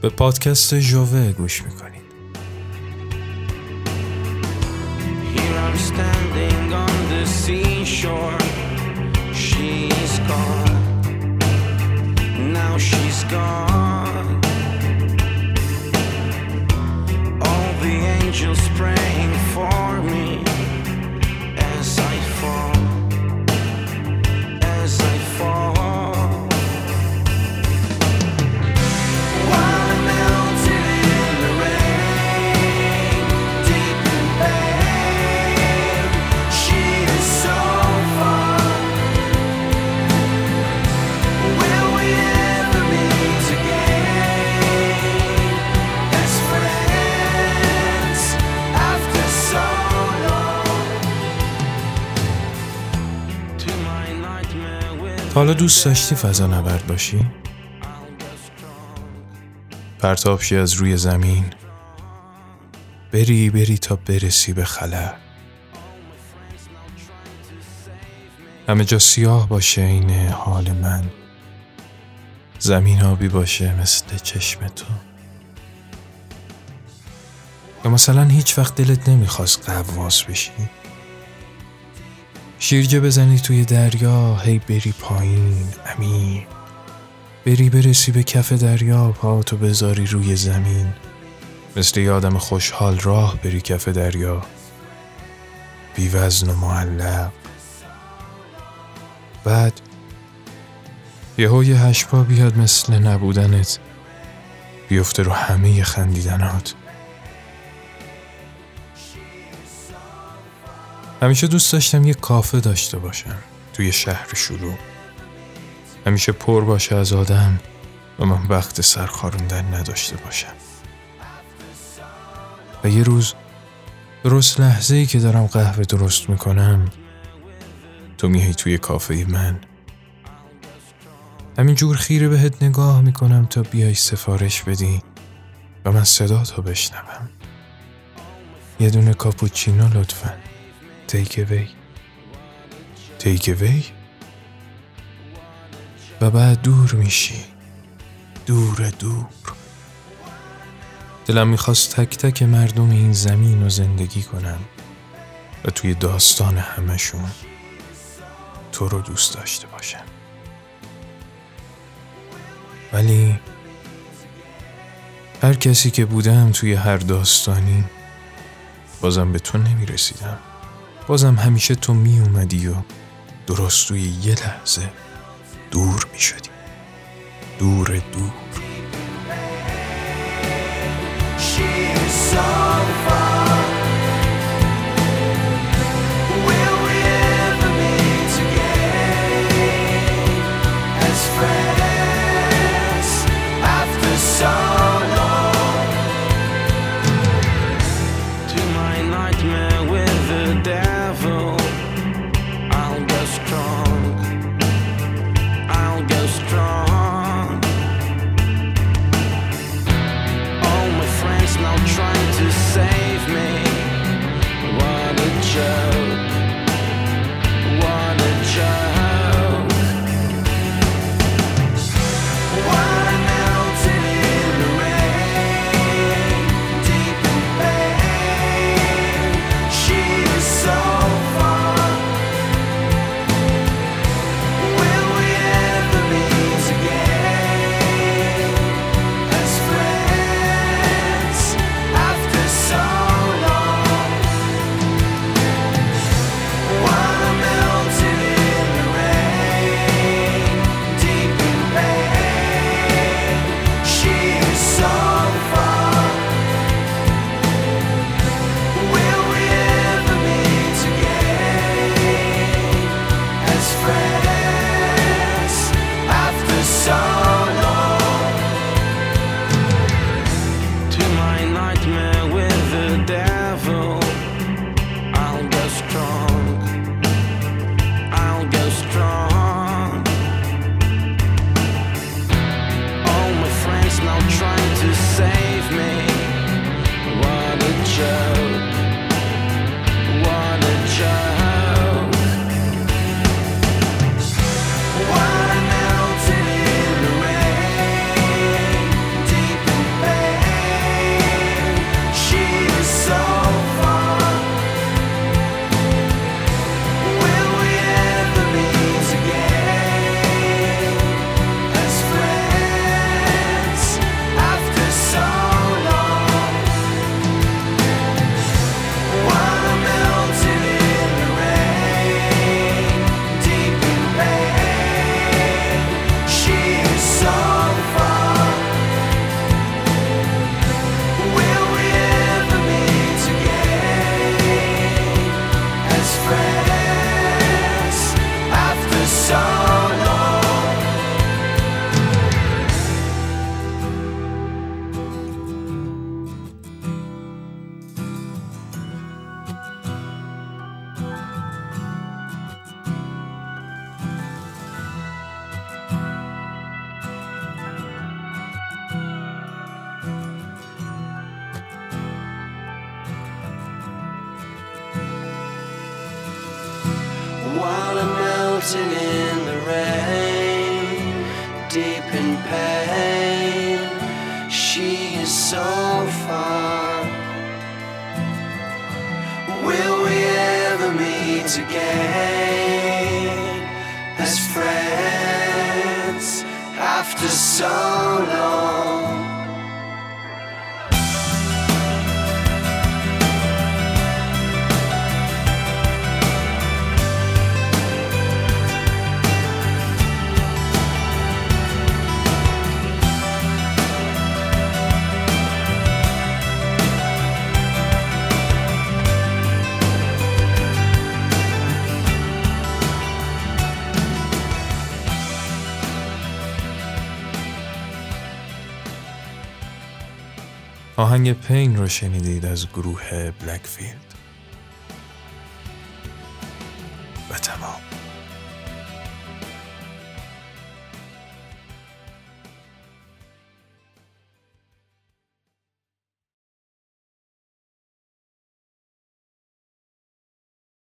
به پادکست جوه گوش می‌کنید. Here I'm حالا دوست داشتی فضا نورد باشی؟ پرتابشی از روی زمین. بری بری تا برسی به خلا. همه جا سیاه باشه این حال من. زمین آبی باشه مثل چشم تو. یا مثلا هیچ وقت دلت نمی‌خواست قواس بشی؟ شیرجه بزنی توی دریا هی بری پایین عمیق بری برسی به کف دریا پاتو بذاری روی زمین. مثل یه آدم خوشحال راه بری کف دریا. بی وزن و معلق. بعد یهو یه هشپا بیاد مثل نبودنت. بیفته رو همه خندیدنات. همیشه دوست داشتم یه کافه داشته باشم توی شهر شروع همیشه پر باشه از آدم و من وقت سرخاروندن نداشته باشم. و یه روز درست لحظه ای که دارم قهوه درست می‌کنم تو میای توی کافه من. همینجور خیره بهت نگاه می‌کنم تا بیای سفارش بدی و من صدا تو بشنوم. یه دونه کاپوچینو لطفا. تیک اوی تیک اوی و بعد دور میشی. دور دور. دلم می‌خواست تک تک مردم این زمین رو زندگی کنم و توی داستان همشون تو رو دوست داشته باشم. ولی هر کسی که بودم توی هر داستانی بازم به تو نمی‌رسیدم. بازم همیشه تو می اومدی و درست توی یه لحظه دور می شدی دور دور. future I'm in the rain, deep in pain. She is so far. Will we ever meet again as friends after so long? آهنگ پین رو شنیدید از گروه بلکفیلد و تمام.